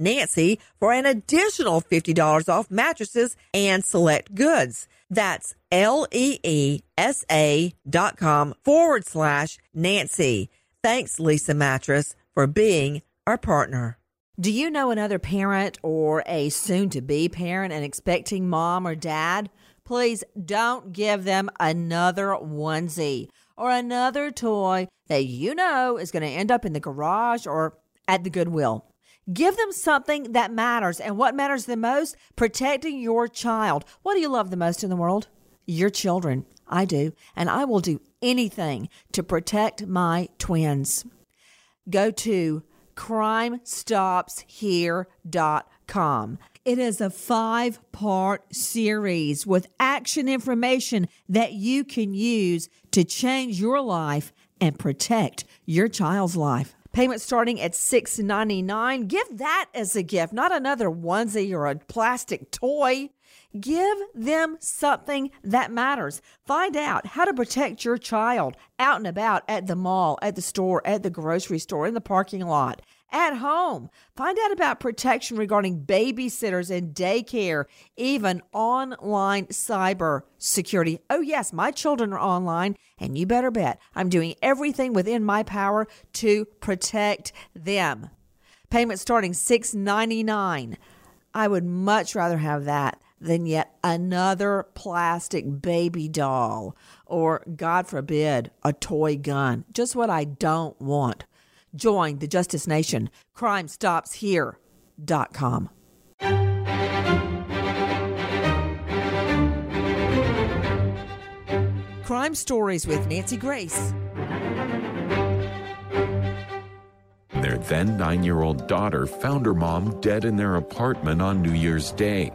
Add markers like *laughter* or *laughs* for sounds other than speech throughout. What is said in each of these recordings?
Nancy for an additional $50 off mattresses and select goods. That's L E E S A dot com forward slash Nancy. Thanks, Leesa Mattress, for being our partner. Do you know another parent or a soon to be parent and expecting mom or dad? Please don't give them another onesie or another toy that you know is going to end up in the garage or at the Goodwill. Give them something that matters. And what matters the most? Protecting your child. What do you love the most in the world? Your children. I do. And I will do anything to protect my twins. Go to crimestopshere.com. It is a five part series with action information that you can use to change your life and protect your child's life. Payment starting at $6.99. Give that as a gift, not another onesie or a plastic toy. Give them something that matters. Find out how to protect your child out and about at the mall, at the store, at the grocery store, in the parking lot, at home. Find out about protection regarding babysitters and daycare, even online cyber security. Oh, yes, my children are online, and you better bet I'm doing everything within my power to protect them. Payment starting $6.99. I would much rather have that than yet another plastic baby doll or, God forbid, a toy gun. Just what I don't want. Join the Justice Nation. CrimeStopsHere.com. Crime Stories with Nancy Grace. Their then nine year old daughter found her mom dead in their apartment on New Year's Day.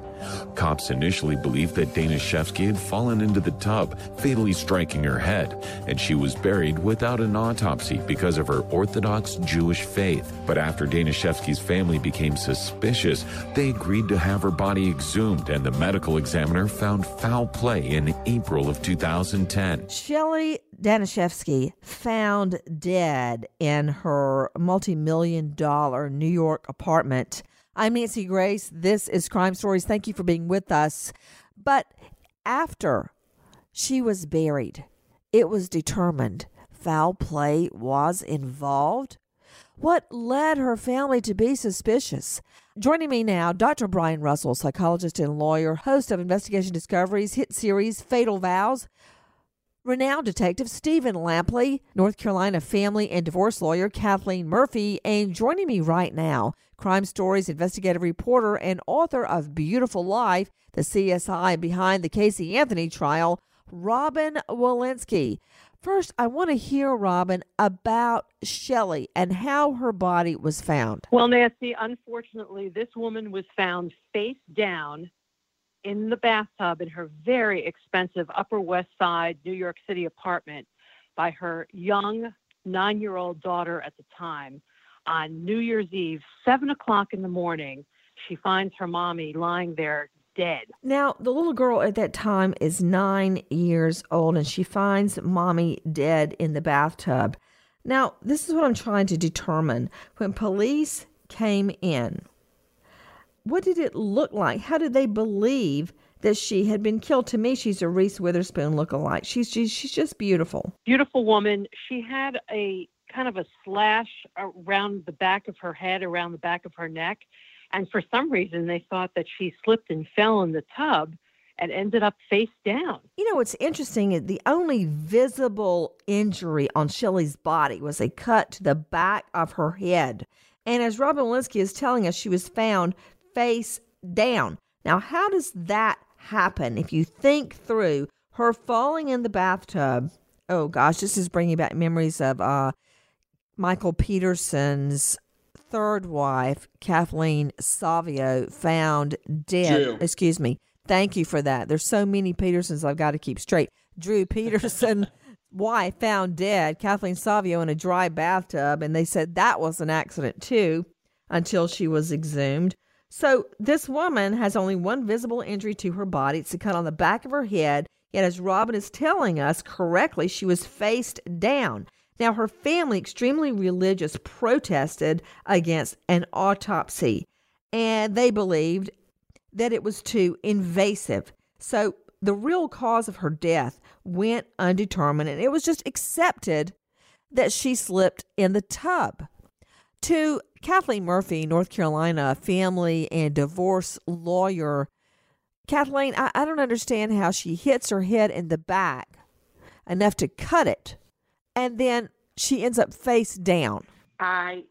Cops initially believed that Danishefsky had fallen into the tub, fatally striking her head, and she was buried without an autopsy because of her Orthodox Jewish faith. But after Danishefsky's family became suspicious, they agreed to have her body exhumed, and the medical examiner found foul play in April of 2010. Shelley Danishefsky found dead in her multi million dollar New York apartment I'm Nancy Grace. This is Crime Stories. Thank you for being with us. But after she was buried, it was determined foul play was involved. What led her family to be suspicious? Joining me now, Dr. Brian Russell, psychologist and lawyer, host of Investigation Discovery's hit series Fatal Vows. Renowned detective Stephen Lampley, North Carolina family and divorce lawyer Kathleen Murphy, and joining me right now, Crime Stories investigative reporter and author of Beautiful Life, the CSI behind the Casey Anthony trial, Robin Walensky. First, I want to hear, Robin, about Shelley and how her body was found. Well, Nancy, unfortunately, this woman was found face down in the bathtub in her very expensive Upper West Side New York City apartment by her young nine year old daughter at the time on New Year's Eve, seven o'clock in the morning. She finds her mommy lying there dead. Now, the little girl at that time is nine years old and she finds mommy dead in the bathtub. Now, this is what I'm trying to determine. When police came in, what did it look like? How did they believe that she had been killed? To me, she's a Reese Witherspoon look-alike. She's she's, she's just beautiful. Beautiful woman. She had a kind of a slash around the back of her head, around the back of her neck, and for some reason they thought that she slipped and fell in the tub and ended up face down. You know what's interesting is the only visible injury on Shelley's body was a cut to the back of her head. And as Robin Walensky is telling us, she was found face down. Now, how does that happen? If you think through her falling in the bathtub, oh gosh, this is bringing back memories of uh, Michael Peterson's third wife, Kathleen Savio, found dead. Excuse me. Thank you for that. There's so many Petersons I've got to keep straight. Drew Peterson. *laughs* wife found dead, Kathleen Savio, in a dry bathtub, and they said that was an accident too until she was exhumed. So this woman has only one visible injury to her body. It's a cut on the back of her head. Yet, as Robin is telling us correctly, she was faced down. Now, her family, extremely religious, protested against an autopsy, and they believed that it was too invasive. So, the real cause of her death went undetermined, and it was just accepted that she slipped in the tub. To Kathleen Murphy, North Carolina, family and divorce lawyer. Kathleen, I, I don't understand how she hits her head in the back enough to cut it, and then she ends up face down. I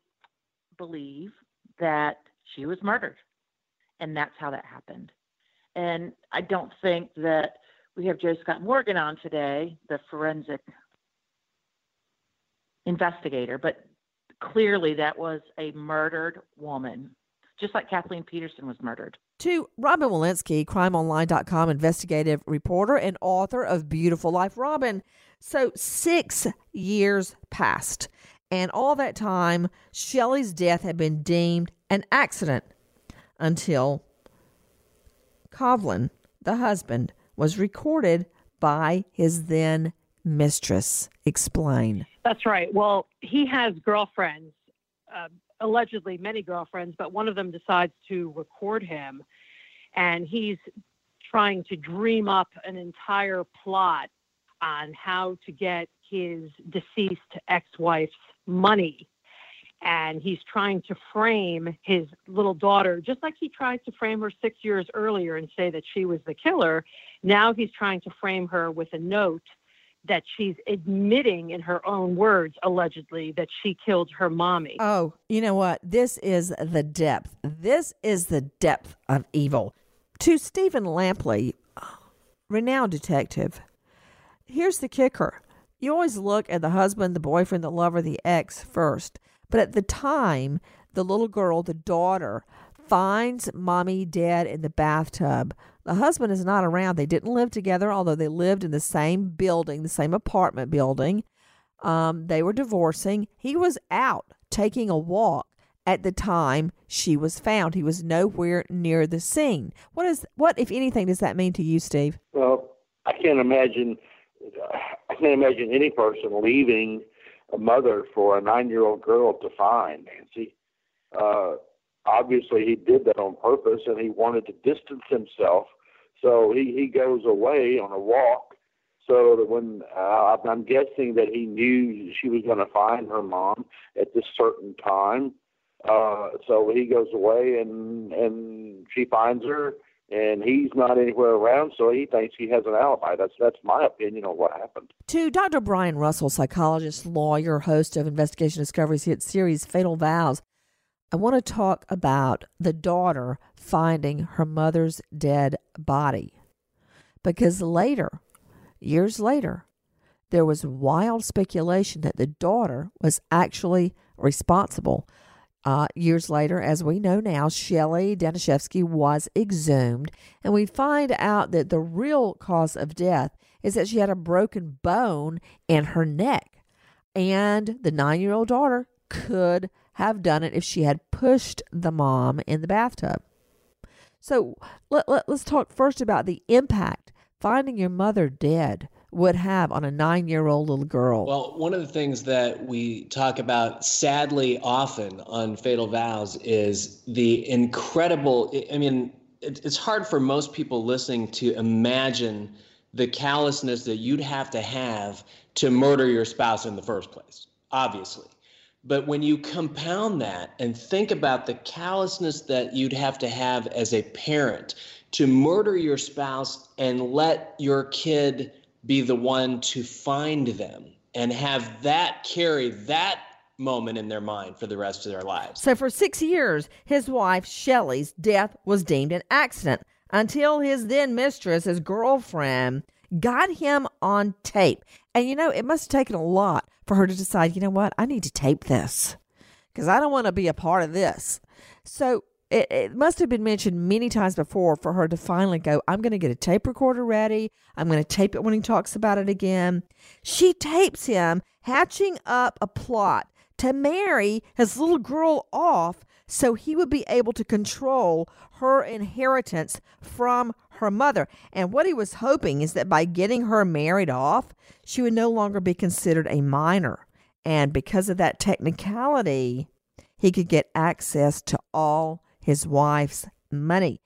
believe that she was murdered, and that's how that happened. And I don't think that we have Joe Scott Morgan on today, the forensic investigator, but clearly that was a murdered woman, just like Kathleen Peterson was murdered. To Robin Walensky, crimeonline.com investigative reporter and author of Beautiful Life. Robin, so six years passed, and all that time, Shelley's death had been deemed an accident until Covlin, the husband, was recorded by his then mistress. Explain. That's right. Well, he has girlfriends, uh, allegedly many girlfriends, but one of them decides to record him, and he's trying to dream up an entire plot on how to get his deceased ex-wife's money and he's trying to frame his little daughter just like he tried to frame her six years earlier and say that she was the killer. Now he's trying to frame her with a note that she's admitting in her own words, allegedly, that she killed her mommy. Oh, you know what? This is the depth. This is the depth of evil. To Stephen Lampley, renowned detective, here's the kicker. You always look at the husband, the boyfriend, the lover, the ex first. But at the time, the little girl, the daughter, finds mommy dead in the bathtub. The husband is not around. They didn't live together, although they lived in the same building, the same apartment building. Um, they were divorcing. He was out taking a walk at the time she was found. He was nowhere near the scene. What is what, if anything, does that mean to you, Steve? Well, I can't imagine. I can't imagine any person leaving a mother for a nine-year-old girl to find Nancy. Uh, obviously he did that on purpose and he wanted to distance himself. So he, he goes away on a walk So that when uh, I'm guessing that he knew she was going to find her mom at this certain time. Uh, so he goes away and and she finds her and he's not anywhere around, so he thinks he has an alibi. That's that's my opinion on what happened. To Dr. Brian Russell, psychologist, lawyer, host of Investigation Discovery's hit series Fatal Vows, I want to talk about the daughter finding her mother's dead body. Because later, years later, there was wild speculation that the daughter was actually responsible uh, years later, as we know now, Shelley Danishefsky was exhumed, and we find out that the real cause of death is that she had a broken bone in her neck. And the nine year old daughter could have done it if she had pushed the mom in the bathtub. So let, let, us talk first about the impact finding your mother dead would have on a nine year old little girl? Well, one of the things that we talk about sadly often on Fatal Vows is the incredible, I mean, it's hard for most people listening to imagine the callousness that you'd have to have to murder your spouse in the first place, obviously. But when you compound that and think about the callousness that you'd have to have as a parent to murder your spouse and let your kid be the one to find them and have that carry that moment in their mind for the rest of their lives. So for 6 years his wife Shelley's death was deemed an accident until his then mistress his girlfriend got him on tape. And you know, it must have taken a lot for her to decide, you know what? I need to tape this because I don't want to be a part of this. So it, it must have been mentioned many times before for her to finally go, I'm going to get a tape recorder ready. I'm going to tape it when he talks about it again. She tapes him hatching up a plot to marry his little girl off so he would be able to control her inheritance from her mother. And what he was hoping is that by getting her married off, she would no longer be considered a minor. And because of that technicality, he could get access to all his wife's money.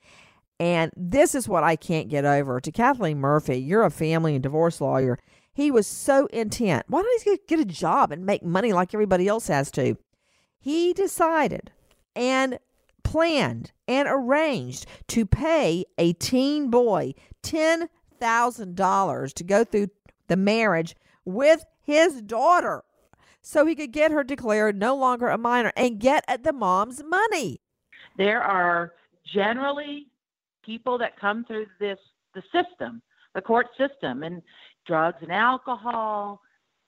And this is what I can't get over. To Kathleen Murphy, you're a family and divorce lawyer. He was so intent. Why don't he get a job and make money like everybody else has to? He decided and planned and arranged to pay a teen boy $10,000 to go through the marriage with his daughter so he could get her declared no longer a minor and get at the mom's money. There are generally people that come through this the system, the court system, and drugs and alcohol,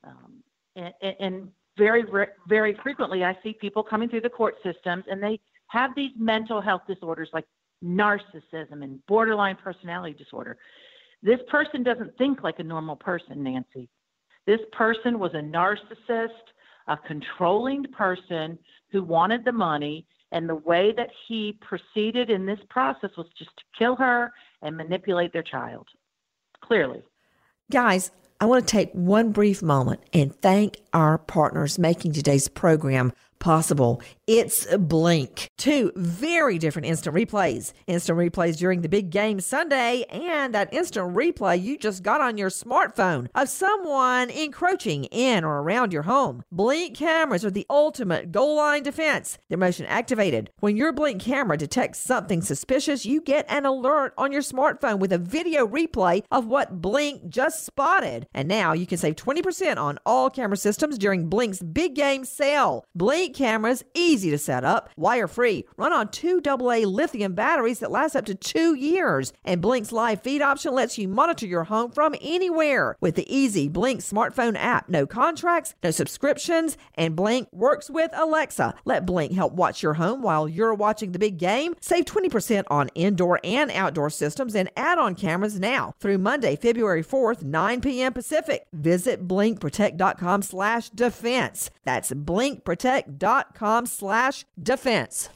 um, and, and very very frequently I see people coming through the court systems and they have these mental health disorders like narcissism and borderline personality disorder. This person doesn't think like a normal person, Nancy. This person was a narcissist, a controlling person who wanted the money and the way that he proceeded in this process was just to kill her and manipulate their child. Clearly. Guys, I want to take one brief moment and thank our partners making today's program possible. It's Blink. Two very different instant replays. Instant replays during the big game Sunday, and that instant replay you just got on your smartphone of someone encroaching in or around your home. Blink cameras are the ultimate goal line defense. They're motion activated. When your Blink camera detects something suspicious, you get an alert on your smartphone with a video replay of what Blink just spotted. And now you can save 20% on all camera systems during Blink's big game sale. Blink cameras, easy to set up, wire free, run on two AA lithium batteries that last up to two years. And Blink's live feed option lets you monitor your home from anywhere with the easy Blink smartphone app. No contracts, no subscriptions, and Blink works with Alexa. Let Blink help watch your home while you're watching the big game. Save 20% on indoor and outdoor systems and add on cameras now through Monday, February 4th, 9 p.m. Pacific. Visit blinkprotect.com slash defense. That's blinkprotect.com blink.com slash defense.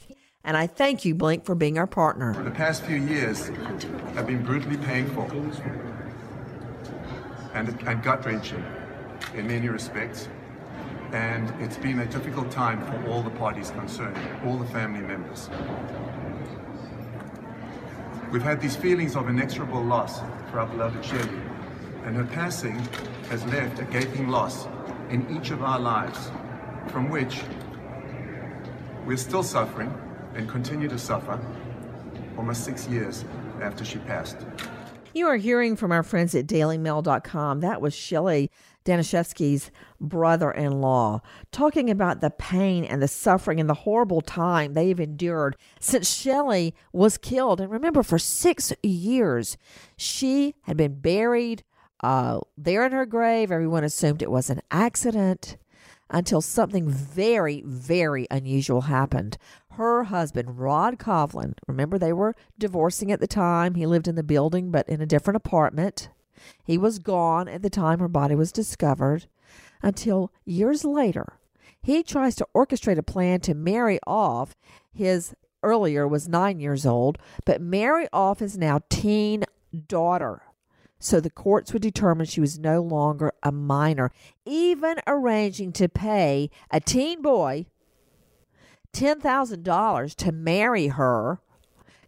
And I thank you, Blink, for being our partner. The past few years have been brutally painful and, and gut wrenching in many respects. And it's been a difficult time for all the parties concerned, all the family members. We've had these feelings of inexorable loss for our beloved Shelley. And her passing has left a gaping loss in each of our lives, from which we're still suffering and continue to suffer almost six years after she passed. You are hearing from our friends at dailymail.com. That was Shelly Danishefsky's brother in law talking about the pain and the suffering and the horrible time they've endured since Shelly was killed. And remember, for six years, she had been buried uh, there in her grave. Everyone assumed it was an accident until something very, very unusual happened. Her husband, Rod Covlin, remember they were divorcing at the time. He lived in the building, but in a different apartment. He was gone at the time her body was discovered until years later. He tries to orchestrate a plan to marry off his earlier was nine years old, but marry off his now teen daughter so the courts would determine she was no longer a minor, even arranging to pay a teen boy $10,000 to marry her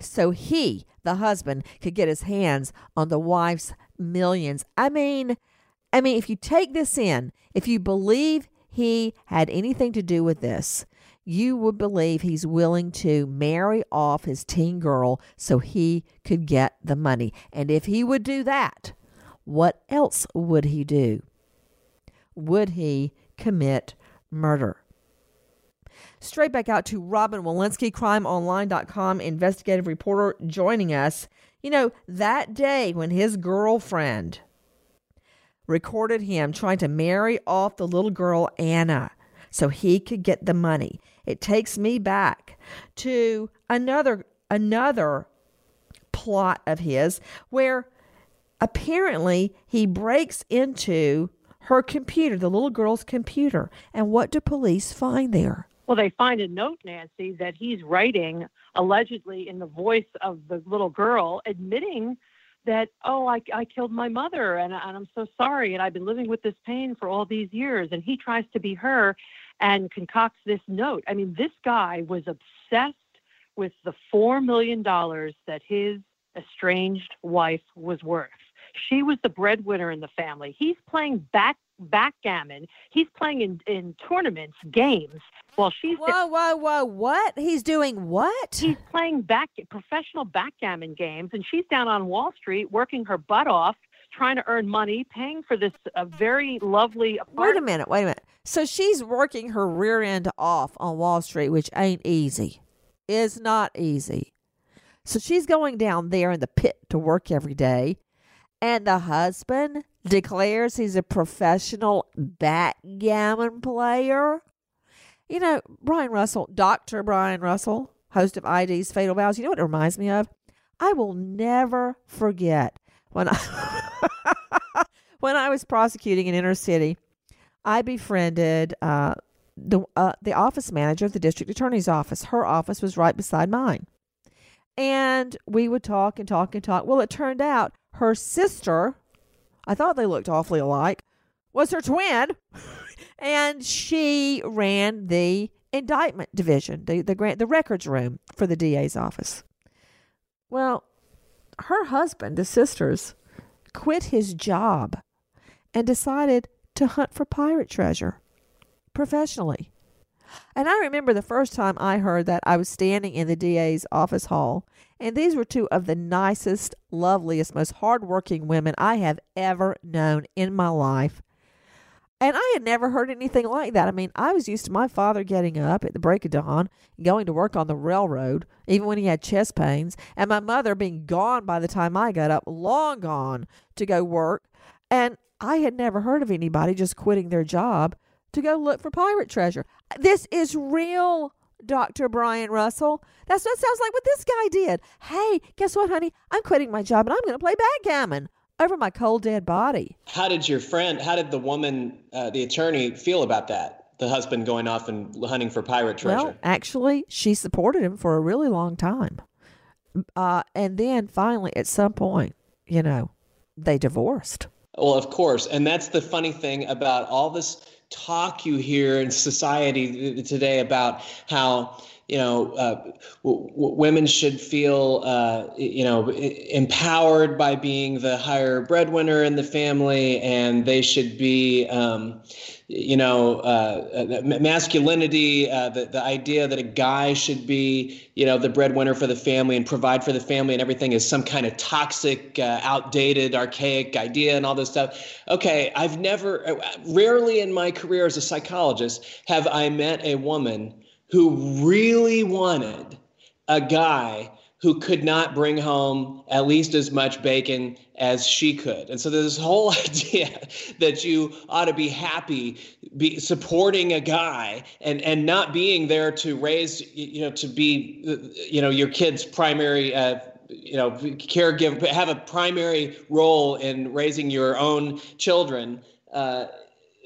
so he, the husband, could get his hands on the wife's millions. I mean, I mean if you take this in, if you believe he had anything to do with this, you would believe he's willing to marry off his teen girl so he could get the money. And if he would do that, what else would he do? Would he commit murder? Straight back out to Robin Walensky, crimeonline.com investigative reporter, joining us. You know, that day when his girlfriend recorded him trying to marry off the little girl, Anna, so he could get the money. It takes me back to another another plot of his where apparently he breaks into her computer, the little girl's computer. And what do police find there? Well, they find a note, Nancy, that he's writing allegedly in the voice of the little girl, admitting that, oh, I, I killed my mother and, and I'm so sorry. And I've been living with this pain for all these years. And he tries to be her and concocts this note. I mean, this guy was obsessed with the $4 million that his estranged wife was worth. She was the breadwinner in the family. He's playing back backgammon. He's playing in, in tournaments, games, while she's whoa, whoa, whoa! What? He's doing what? He's playing back professional backgammon games, and she's down on Wall Street working her butt off, trying to earn money, paying for this uh, very lovely. Apartment. Wait a minute! Wait a minute! So she's working her rear end off on Wall Street, which ain't easy. Is not easy. So she's going down there in the pit to work every day. And the husband declares he's a professional backgammon player. You know, Brian Russell, Dr. Brian Russell, host of ID's Fatal Vows, you know what it reminds me of? I will never forget when I *laughs* when I was prosecuting in inner city, I befriended uh, the uh, the office manager of the district attorney's office. Her office was right beside mine, and we would talk and talk and talk. Well, it turned out her sister, I thought they looked awfully alike, was her twin. *laughs* and she ran the indictment division, the, the, grant, the records room for the DA's office. Well, her husband, the sisters, quit his job and decided to hunt for pirate treasure professionally. And I remember the first time I heard that, I was standing in the DA's office hall, and these were two of the nicest, loveliest, most hardworking women I have ever known in my life. And I had never heard anything like that. I mean, I was used to my father getting up at the break of dawn, going to work on the railroad, even when he had chest pains, and my mother being gone by the time I got up, long gone to go work. And I had never heard of anybody just quitting their job to go look for pirate treasure. This is real, Dr. Brian Russell. That's what sounds like what this guy did. Hey, guess what, honey? I'm quitting my job and I'm going to play backgammon over my cold dead body. How did your friend, how did the woman, uh, the attorney, feel about that? The husband going off and hunting for pirate treasure? Well, actually, she supported him for a really long time. Uh, and then finally, at some point, you know, they divorced. Well, of course. And that's the funny thing about all this talk you hear in society today about how you know, uh, w- w- women should feel, uh, you know, empowered by being the higher breadwinner in the family, and they should be, um, you know, uh, uh masculinity, uh, the, the idea that a guy should be, you know, the breadwinner for the family and provide for the family and everything is some kind of toxic, uh, outdated, archaic idea and all this stuff. Okay, I've never, rarely in my career as a psychologist have I met a woman who really wanted a guy who could not bring home at least as much bacon as she could. And so there's this whole *laughs* idea that you ought to be happy be supporting a guy and and not being there to raise you know to be you know your kid's primary uh, you know caregiver have a primary role in raising your own children uh,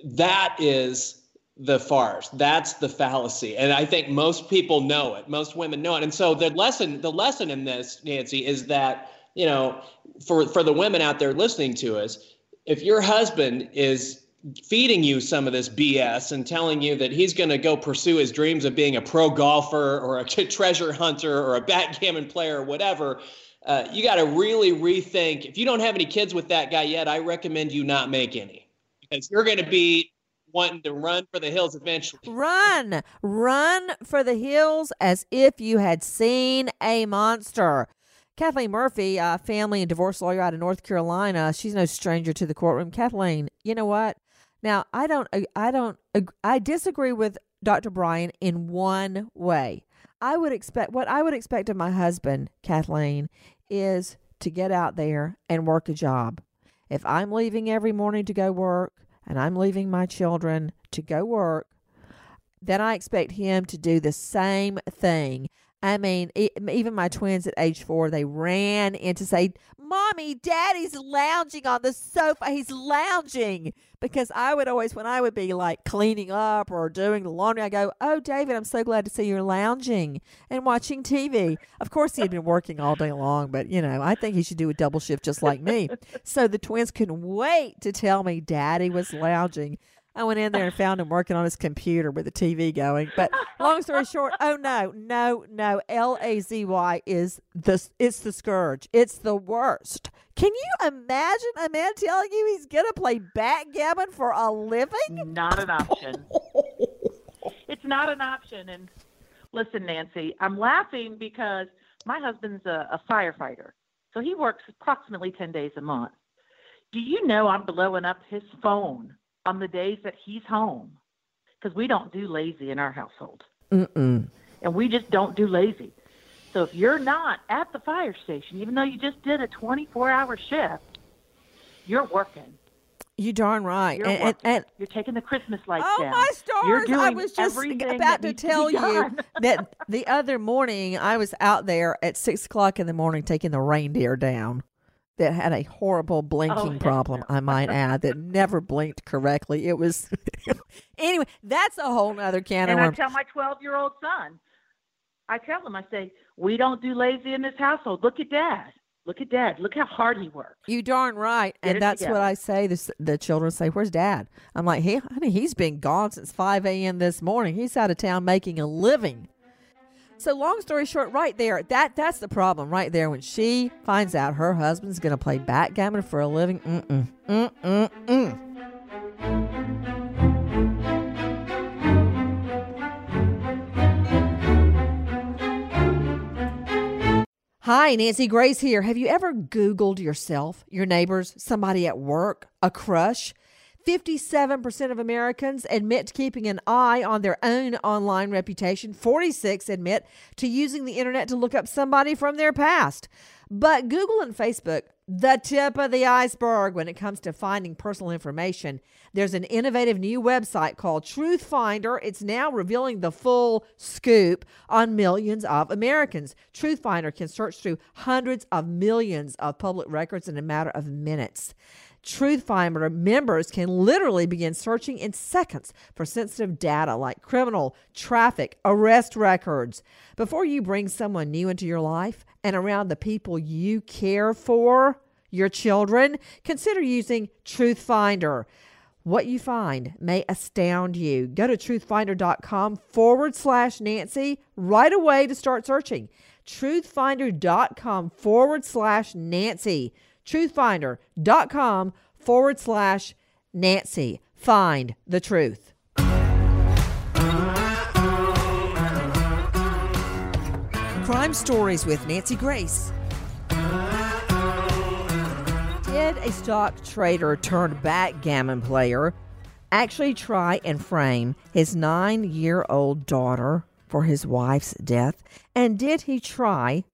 that is the farce. That's the fallacy. And I think most people know it. Most women know it. And so the lesson the lesson in this, Nancy, is that, you know, for for the women out there listening to us, if your husband is feeding you some of this BS and telling you that he's going to go pursue his dreams of being a pro golfer or a *laughs* treasure hunter or a backgammon player or whatever, uh, you got to really rethink. If you don't have any kids with that guy yet, I recommend you not make any because you're going to be wanting to run for the hills eventually. Run, run for the hills as if you had seen a monster. Kathleen Murphy, a family and divorce lawyer out of North Carolina, she's no stranger to the courtroom. Kathleen, you know what? Now, I don't, uh, I don't, I disagree with Dr. Bryan in one way. I would expect what I would expect of my husband, Kathleen, is to get out there and work a job. If I'm leaving every morning to go work, and I'm leaving my children to go work, then I expect him to do the same thing. I mean, even my twins at age four, they ran in to say, Mommy, Daddy's lounging on the sofa. He's lounging. Because I would always, when I would be like cleaning up or doing the laundry, I go, Oh, David, I'm so glad to see you're lounging and watching TV. Of course, he had been working all day long, but you know, I think he should do a double shift just like me. so the twins couldn't wait to tell me Daddy was lounging. I went in there and found him working on his computer with the TV going. But *laughs* long story short, oh no, no, no. L A Z Y is the it's the scourge. It's the worst. Can you imagine a man telling you he's gonna play backgammon for a living? Not an option. *laughs* it's not an option. And listen, Nancy, I'm laughing because my husband's a, a firefighter, so he works approximately ten days a month. Do you know I'm blowing up his phone on the days that he's home because we don't do lazy in our household. Mm-mm. And we just don't do lazy. So if you're not at the fire station, even though you just did a 24 hour shift, you're working. You darn right. You're, and, and, you're taking the Christmas lights oh, down. my stars. You're doing I was just about to tell you *laughs* that the other morning I was out there at six o'clock in the morning taking the reindeer down that had a horrible oh, blinking oh, problem, I might add, that never blinked correctly. It was *laughs* anyway. That's a whole other can and of worms. I tell my twelve-year-old son, I tell him, I say, we don't do lazy in this household. Look at dad. Look at dad. Look how hard he works. You darn right. Get and that's together. what I say. The, the children say, Where's dad? I'm like, Hey, honey, he's been gone since 5 a.m. this morning. He's out of town making a living. So long story short, right there, that that's the problem right there. When she finds out her husband's going to play backgammon for a living, mm mm mm mm. Hi, Nancy Grace here. Have you ever Googled yourself, your neighbors, somebody at work, a crush? 57% of Americans admit to keeping an eye on their own online reputation. 46 admit to using the internet to look up somebody from their past. But Google and Facebook, the tip of the iceberg when it comes to finding personal information. There's an innovative new website called Truth Finder. It's now revealing the full scoop on millions of Americans. Truth Finder can search through hundreds of millions of public records in a matter of minutes. Truth Finder members can literally begin searching in seconds for sensitive data like criminal, traffic, arrest records. Before you bring someone new into your life and around the people you care for, your children, consider using Truth Finder. What you find may astound you. Go to truthfinder.com forward slash Nancy right away to start searching. Truthfinder.com forward slash Nancy. Truthfinder.com forward slash Nancy. Find the truth. Crime Stories with Nancy Grace. Did a stock trader turned backgammon player actually try and frame his nine year old daughter for his wife's death? And did he try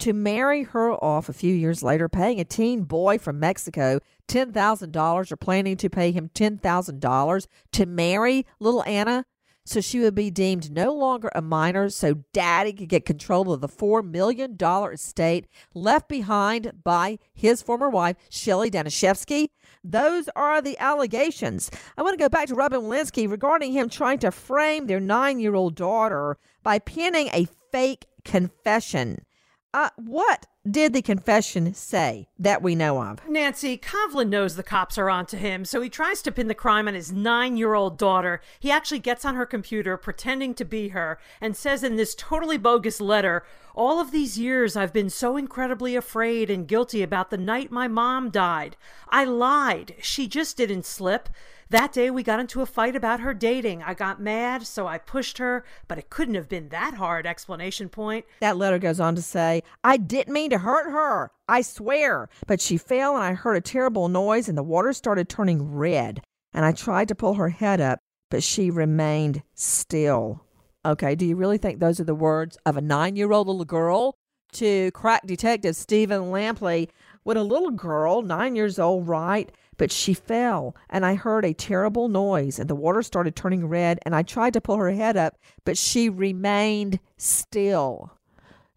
to marry her off a few years later, paying a teen boy from Mexico $10,000 or planning to pay him $10,000 to marry little Anna so she would be deemed no longer a minor, so daddy could get control of the $4 million estate left behind by his former wife, Shelly Danishefsky. Those are the allegations. I want to go back to Robin Walensky regarding him trying to frame their nine year old daughter by penning a fake confession. Uh, what did the confession say that we know of? Nancy, Covlin knows the cops are onto him, so he tries to pin the crime on his nine year old daughter. He actually gets on her computer, pretending to be her, and says in this totally bogus letter, All of these years I've been so incredibly afraid and guilty about the night my mom died. I lied. She just didn't slip. That day we got into a fight about her dating. I got mad, so I pushed her, but it couldn't have been that hard explanation point. That letter goes on to say, I didn't mean to hurt her. I swear. But she fell and I heard a terrible noise and the water started turning red. And I tried to pull her head up, but she remained still. Okay, do you really think those are the words of a nine year old little girl? To crack detective Stephen Lampley, would a little girl, nine years old, write, but she fell, and I heard a terrible noise, and the water started turning red, and I tried to pull her head up, but she remained still.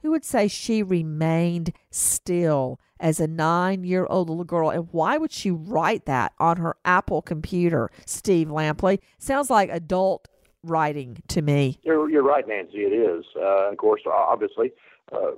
Who would say she remained still as a nine year old little girl? And why would she write that on her Apple computer, Steve Lampley? Sounds like adult writing to me. You're, you're right, Nancy. It is. Uh, of course, obviously, uh,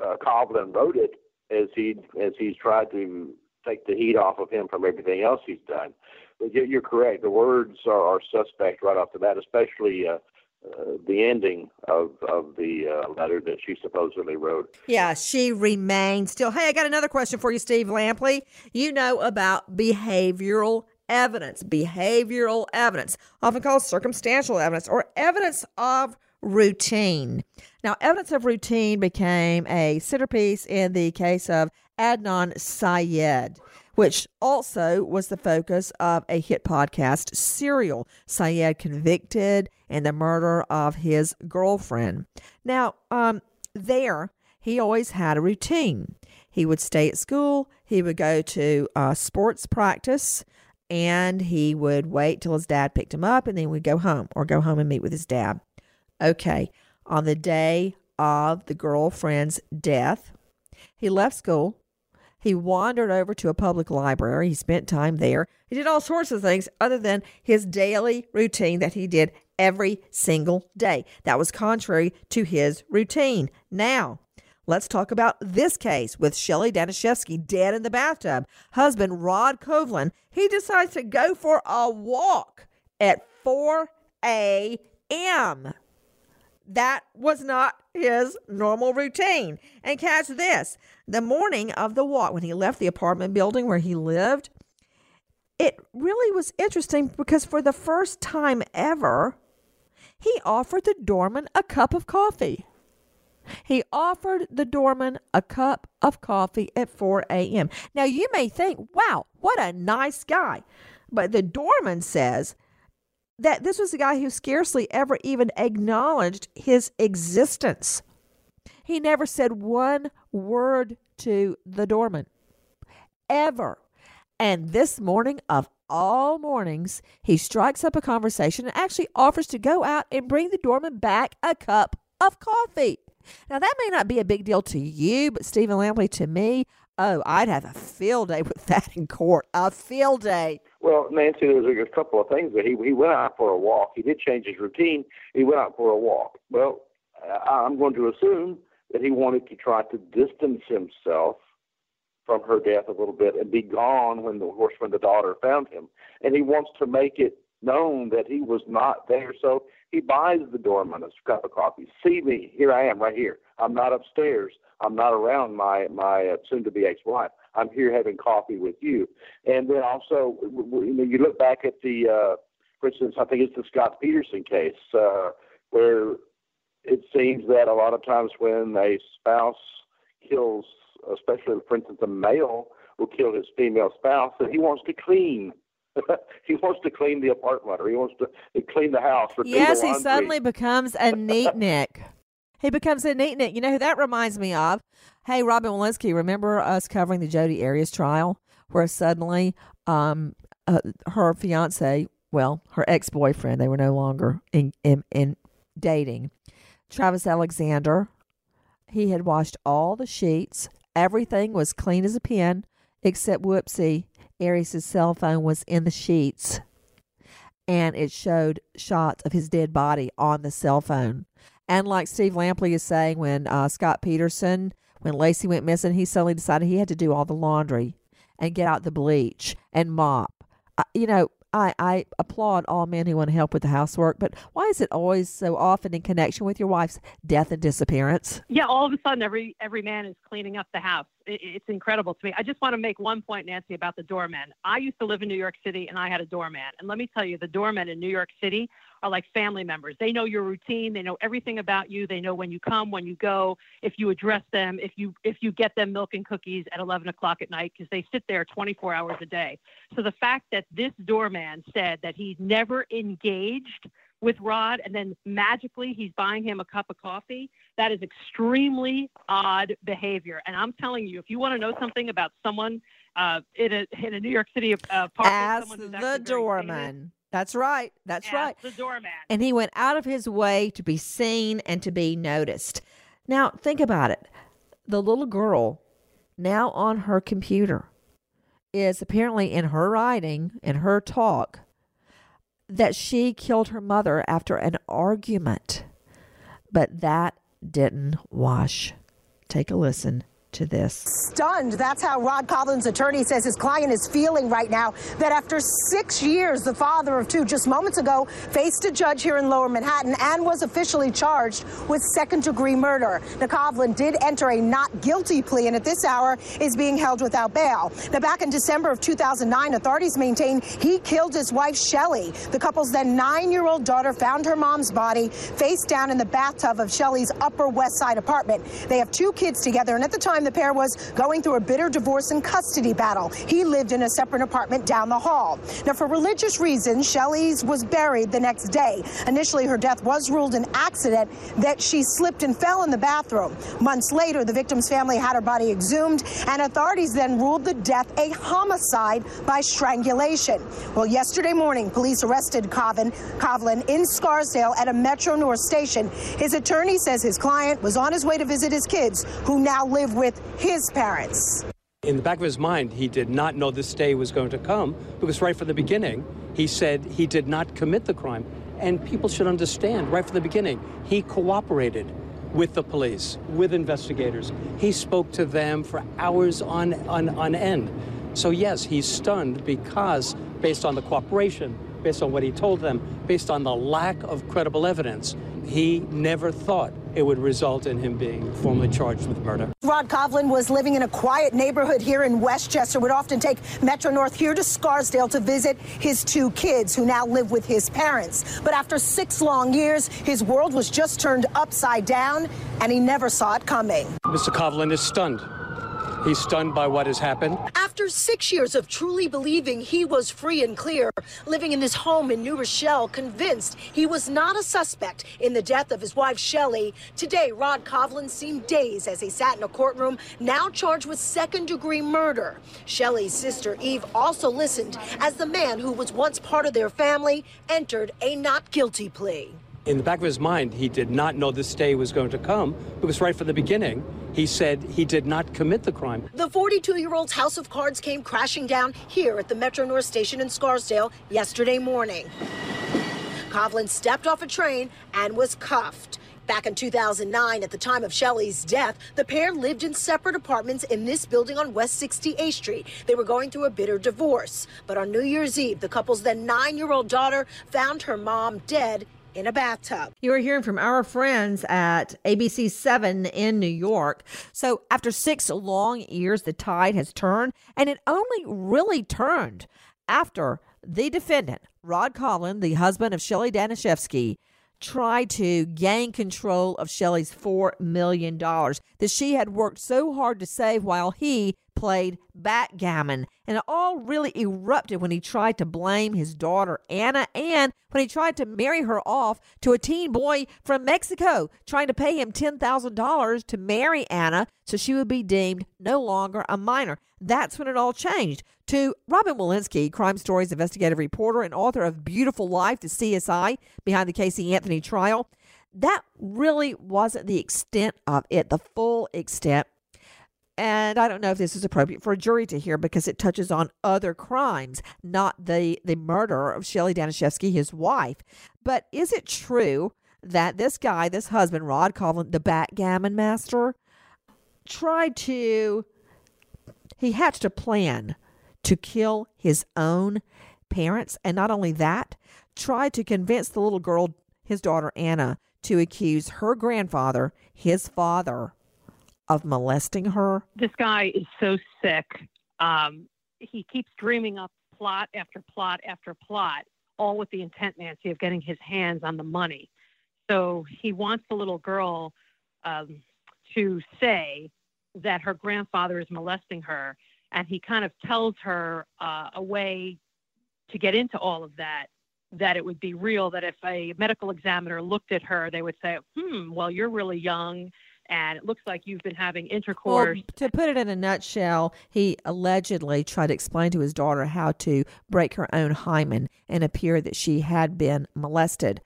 uh, Covlin wrote it as he as he's tried to take the heat off of him from everything else he's done. But you're correct. The words are, are suspect right off the bat, especially uh, uh, the ending of of the uh, letter that she supposedly wrote. Yeah, she remains still. Hey, I got another question for you, Steve Lampley. You know about behavioral evidence, behavioral evidence, often called circumstantial evidence or evidence of routine. Now, evidence of routine became a centerpiece in the case of Adnan Syed, which also was the focus of a hit podcast, Serial. Syed convicted in the murder of his girlfriend. Now, um, there, he always had a routine. He would stay at school, he would go to uh, sports practice, and he would wait till his dad picked him up, and then would go home or go home and meet with his dad. Okay, on the day of the girlfriend's death, he left school. He wandered over to a public library. He spent time there. He did all sorts of things other than his daily routine that he did every single day. That was contrary to his routine. Now, let's talk about this case with Shelly Danishefsky dead in the bathtub. Husband Rod Covlin, he decides to go for a walk at 4 a.m. That was not his normal routine. And catch this the morning of the walk, when he left the apartment building where he lived, it really was interesting because for the first time ever, he offered the doorman a cup of coffee. He offered the doorman a cup of coffee at 4 a.m. Now, you may think, wow, what a nice guy. But the doorman says that this was a guy who scarcely ever even acknowledged his existence. He never said one word to the doorman, ever. And this morning, of all mornings, he strikes up a conversation and actually offers to go out and bring the doorman back a cup of coffee. Now, that may not be a big deal to you, but Stephen Lampley, to me, oh, I'd have a field day with *laughs* that in court. A field day. Well, Nancy, there's a couple of things. But he he went out for a walk. He did change his routine. He went out for a walk. Well, I'm going to assume that he wanted to try to distance himself from her death a little bit and be gone when the horse when the daughter found him. And he wants to make it known that he was not there. So he buys the doorman a cup of coffee. See me, here I am, right here. I'm not upstairs. I'm not around my my uh, soon-to-be ex-wife. I'm here having coffee with you. And then also, you know, you look back at the, uh, for instance, I think it's the Scott Peterson case, uh, where it seems that a lot of times when a spouse kills, especially for instance, a male will kill his female spouse, that he wants to clean. *laughs* He wants to clean the apartment or he wants to clean the house or yes he suddenly becomes a neat nick *laughs* he becomes neat nick you know who that reminds me of? Hey robin walensky remember us covering the jodi arias trial where suddenly um, uh, her fiance well her ex-boyfriend they were no longer in, in, in dating travis alexander he had washed all the sheets. Everything was clean as a pin except whoopsie Arias' cell phone was in the sheets. And it showed shots of his dead body on the cell phone. And like Steve Lampley is saying, when uh, Scott Peterson, when Laci went missing, he suddenly decided he had to do all the laundry and get out the bleach and mop. Uh, you know, I, I applaud all men who want to help with the housework, but why is it always so often in connection with your wife's death and disappearance? Yeah, all of a sudden, every every man is cleaning up the house. It, it's incredible to me. I just want to make one point, Nancy, about the doorman. I used to live in New York City, and I had a doorman. And let me tell you, the doormen in New York City are like family members. They know your routine. They know everything about you. They know when you come, when you go, if you address them, if you if you get them milk and cookies at 11 o'clock at night, because they sit there 24 hours a day. So the fact that this doorman said that he never engaged with Rod and then magically he's buying him a cup of coffee, that is extremely odd behavior. And I'm telling you, if you want to know something about someone uh, in a in a New York City uh, ask the doorman. That's right. That's Ask right. The doorman. And he went out of his way to be seen and to be noticed. Now, think about it. The little girl now on her computer is apparently in her writing, in her talk, that she killed her mother after an argument. But that didn't wash. Take a listen to this. Stunned. That's how Rod Covlin's attorney says his client is feeling right now. That after six years, the father of two just moments ago faced a judge here in lower Manhattan and was officially charged with second degree murder. Now, Covlin did enter a not guilty plea and at this hour is being held without bail. Now, back in December of 2009, authorities maintain he killed his wife, Shelly. The couple's then nine year old daughter found her mom's body face down in the bathtub of Shelly's Upper West Side apartment. They have two kids together, and at the time, time the pair was going through a bitter divorce and custody battle. He lived in a separate apartment down the hall. Now, for religious reasons, Shelley's was buried the next day. Initially, her death was ruled an accident that she slipped and fell in the bathroom. Months later, the victim's family had her body exhumed, and authorities then ruled the death a homicide by strangulation. Well, yesterday morning, police arrested Covin, Covlin in Scarsdale at a Metro North station. His attorney says his client was on his way to visit his kids, who now live with with his parents. In the back of his mind, he did not know this day was going to come because right from the beginning, he said he did not commit the crime. And people should understand right from the beginning, he cooperated with the police, with investigators. He spoke to them for hours on, on, on end. So, yes, he's stunned because, based on the cooperation, based on what he told them, based on the lack of credible evidence, he never thought it would result in him being formally charged with murder. Rod Covlin was living in a quiet neighborhood here in Westchester, would often take Metro North here to Scarsdale to visit his two kids who now live with his parents. But after six long years, his world was just turned upside down and he never saw it coming. Mr. Covlin is stunned. He's stunned by what has happened. After six years of truly believing he was free and clear, living in this home in New Rochelle, convinced he was not a suspect in the death of his wife, Shelley, today Rod Covlin seemed dazed as he sat in a courtroom, now charged with second degree murder. Shelley's sister, Eve, also listened as the man who was once part of their family entered a not guilty plea. In the back of his mind, he did not know this day was going to come because right from the beginning, he said he did not commit the crime. The 42 year old's house of cards came crashing down here at the Metro North Station in Scarsdale yesterday morning. Covlin stepped off a train and was cuffed. Back in 2009, at the time of Shelley's death, the pair lived in separate apartments in this building on West 68th Street. They were going through a bitter divorce. But on New Year's Eve, the couple's then nine year old daughter found her mom dead in a bathtub. You are hearing from our friends at ABC 7 in New York. So, after six long years, the tide has turned, and it only really turned after the defendant, Rod Covlin, the husband of Shelley Danishefsky, tried to gain control of Shelley's $4 million that she had worked so hard to save while he played backgammon. And it all really erupted when he tried to blame his daughter Anna and when he tried to marry her off to a teen boy from Mexico, trying to pay him $10,000 to marry Anna so she would be deemed no longer a minor. That's when it all changed. To Robin Walensky, Crime Stories investigative reporter and author of Beautiful Life, the CSI behind the Casey Anthony trial, that really wasn't the extent of it, the full extent and I don't know if this is appropriate for a jury to hear because it touches on other crimes, not the, the murder of Shelley Danishefsky, his wife. But is it true that this guy, this husband, Rod Covlin, the backgammon master, tried to, he hatched a plan to kill his own parents. And not only that, tried to convince the little girl, his daughter Anna, to accuse her grandfather, his father, of molesting her? This guy is so sick. Um, he keeps dreaming up plot after plot after plot, all with the intent, Nancy, of getting his hands on the money. So he wants the little girl um, to say that her grandfather is molesting her, and he kind of tells her uh, a way to get into all of that that it would be real that if a medical examiner looked at her they would say hmm well you're really young and it looks like you've been having intercourse. Well, to put it in a nutshell, he allegedly tried to explain to his daughter how to break her own hymen and appear that she had been molested.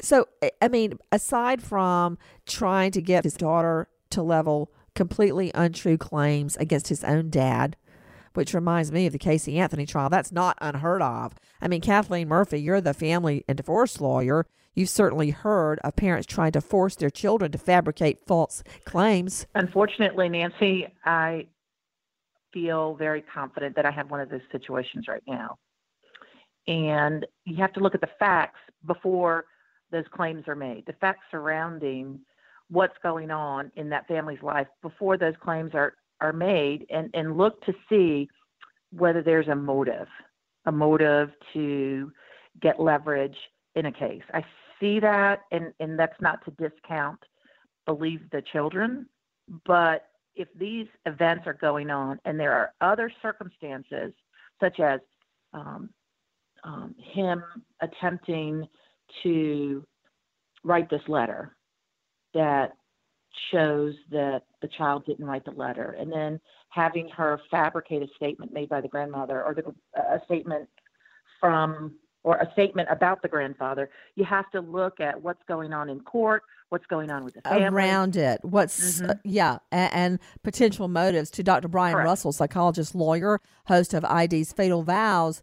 So, I mean, aside from trying to get his daughter to level completely untrue claims against his own dad, which reminds me of the Casey Anthony trial. That's not unheard of. I mean, Kathleen Murphy, you're the family and divorce lawyer. You've certainly heard of parents trying to force their children to fabricate false claims. Unfortunately, Nancy, I feel very confident that I have one of those situations right now. And you have to look at the facts before those claims are made, the facts surrounding what's going on in that family's life before those claims are, are made, and, and look to see whether there's a motive, a motive to get leverage in a case. I see that, and, and that's not to discount believe the children, but if these events are going on and there are other circumstances, such as um, um, him attempting to write this letter that shows that the child didn't write the letter, and then having her fabricate a statement made by the grandmother or the, a statement from or a statement about the grandfather, you have to look at what's going on in court, what's going on with the family. Around it. What's, mm-hmm. uh, yeah, and, and, potential motives. To Dr. Brian Correct. Russell, psychologist, lawyer, host of ID's Fatal Vows,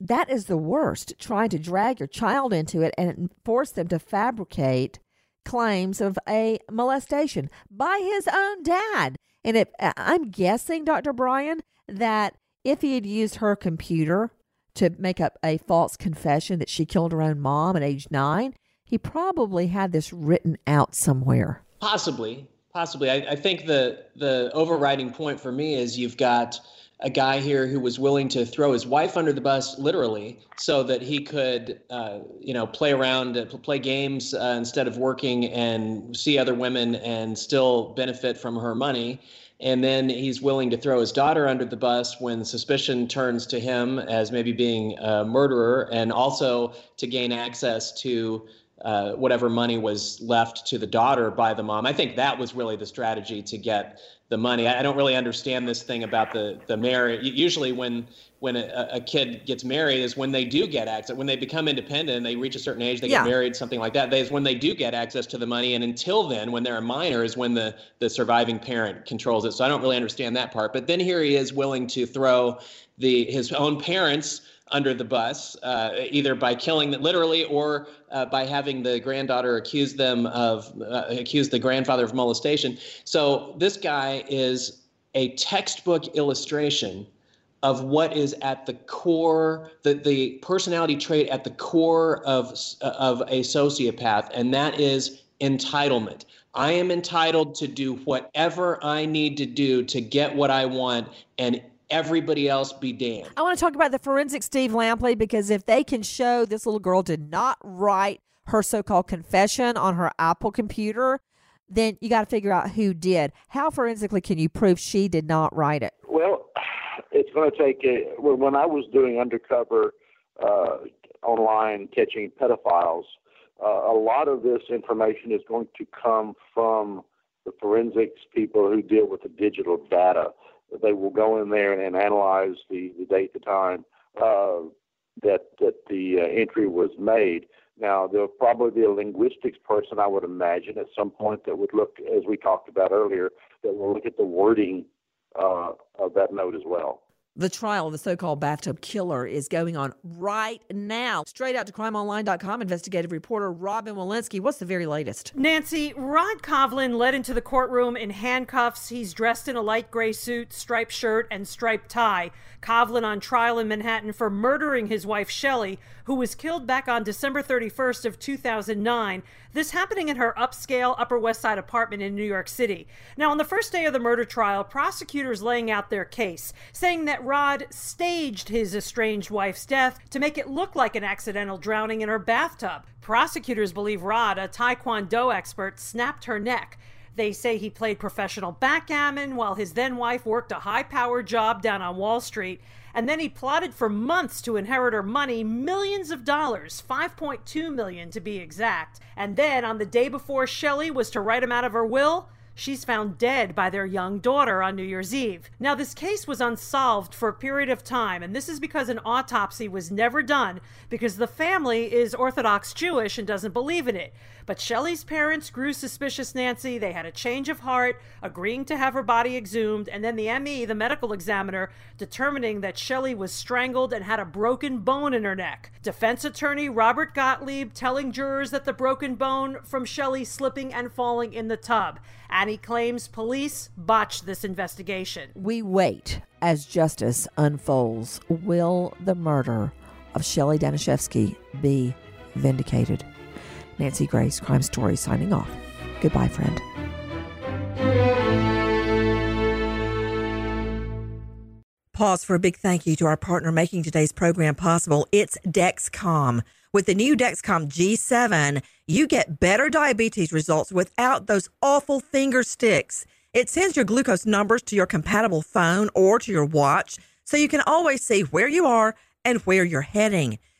that is the worst, trying to drag your child into it and force them to fabricate claims of a molestation by his own dad. And if uh, I'm guessing, Dr. Brian, that if he had used her computer to make up a false confession that she killed her own mom at age nine. He probably had this written out somewhere. Possibly, possibly. I, I think the the overriding point for me is you've got a guy here who was willing to throw his wife under the bus, literally, so that he could, uh, you know, play around, uh, play games uh, instead of working and see other women and still benefit from her money. And then he's willing to throw his daughter under the bus when suspicion turns to him as maybe being a murderer, and also to gain access to uh, whatever money was left to the daughter by the mom. I think that was really the strategy to get the money. I, I don't really understand this thing about the the marriage. Usually, when when a, a, kid gets married is when they do get access when they become independent and they reach a certain age they yeah. get married something like that is when they do get access to the money and until then when they're a minor is when the the surviving parent controls it so i don't really understand that part but then here he is willing to throw the his own parents under the bus, uh, either by killing them literally or uh, by having the granddaughter accuse them of uh, accuse the grandfather of molestation. So this guy is a textbook illustration of what is at the core, the, the personality trait at the core of, of a sociopath, and that is entitlement. I am entitled to do whatever I need to do to get what I want, and everybody else be damned. I want to talk about the forensic Steve Lampley because if they can show this little girl did not write her so called confession on her Apple computer, then you got to figure out who did. How forensically can you prove she did not write it? Well, it's going to take a, when I was doing undercover uh, online catching pedophiles, uh, a lot of this information is going to come from the forensics people who deal with the digital data. They will go in there and analyze the, the date, the time uh, that that the uh, entry was made. Now there'll probably be a linguistics person, I would imagine, at some point that would look, as we talked about earlier, that will look at the wording uh, of that note as well. The trial of the so called bathtub killer is going on right now. Straight out to crimeonline.com, investigative reporter Robin Walensky. What's the very latest? Nancy, Rod Covlin led into the courtroom in handcuffs. He's dressed in a light gray suit, striped shirt, and striped tie. Covlin on trial in Manhattan for murdering his wife Shelley, who was killed back on December 31st of 2009. This happening in her upscale Upper West Side apartment in New York City. Now, on the first day of the murder trial, prosecutors laying out their case, saying that Rod staged his estranged wife's death to make it look like an accidental drowning in her bathtub. Prosecutors believe Rod, a Taekwondo expert, snapped her neck. They say he played professional backgammon while his then wife worked a high powered job down on Wall Street. And then he plotted for months to inherit her money, millions of dollars, 5.2 million to be exact. And then on the day before Shelley was to write him out of her will, She's found dead by their young daughter on New Year's Eve. Now, this case was unsolved for a period of time, and this is because an autopsy was never done because the family is Orthodox Jewish and doesn't believe in it. But Shelley's parents grew suspicious, Nancy. They had a change of heart, agreeing to have her body exhumed, and then the ME, the medical examiner, determining that Shelley was strangled and had a broken bone in her neck. Defense attorney Robert Gottlieb telling jurors that the broken bone from Shelley slipping and falling in the tub. And he claims police botched this investigation. We wait as justice unfolds. Will the murder of Shelley Danishefsky be vindicated? Nancy Grace, Crime Story, signing off. Goodbye, friend. Pause for a big thank you to our partner making today's program possible. It's Dexcom. With the new Dexcom G7, you get better diabetes results without those awful finger sticks. It sends your glucose numbers to your compatible phone or to your watch so you can always see where you are and where you're heading.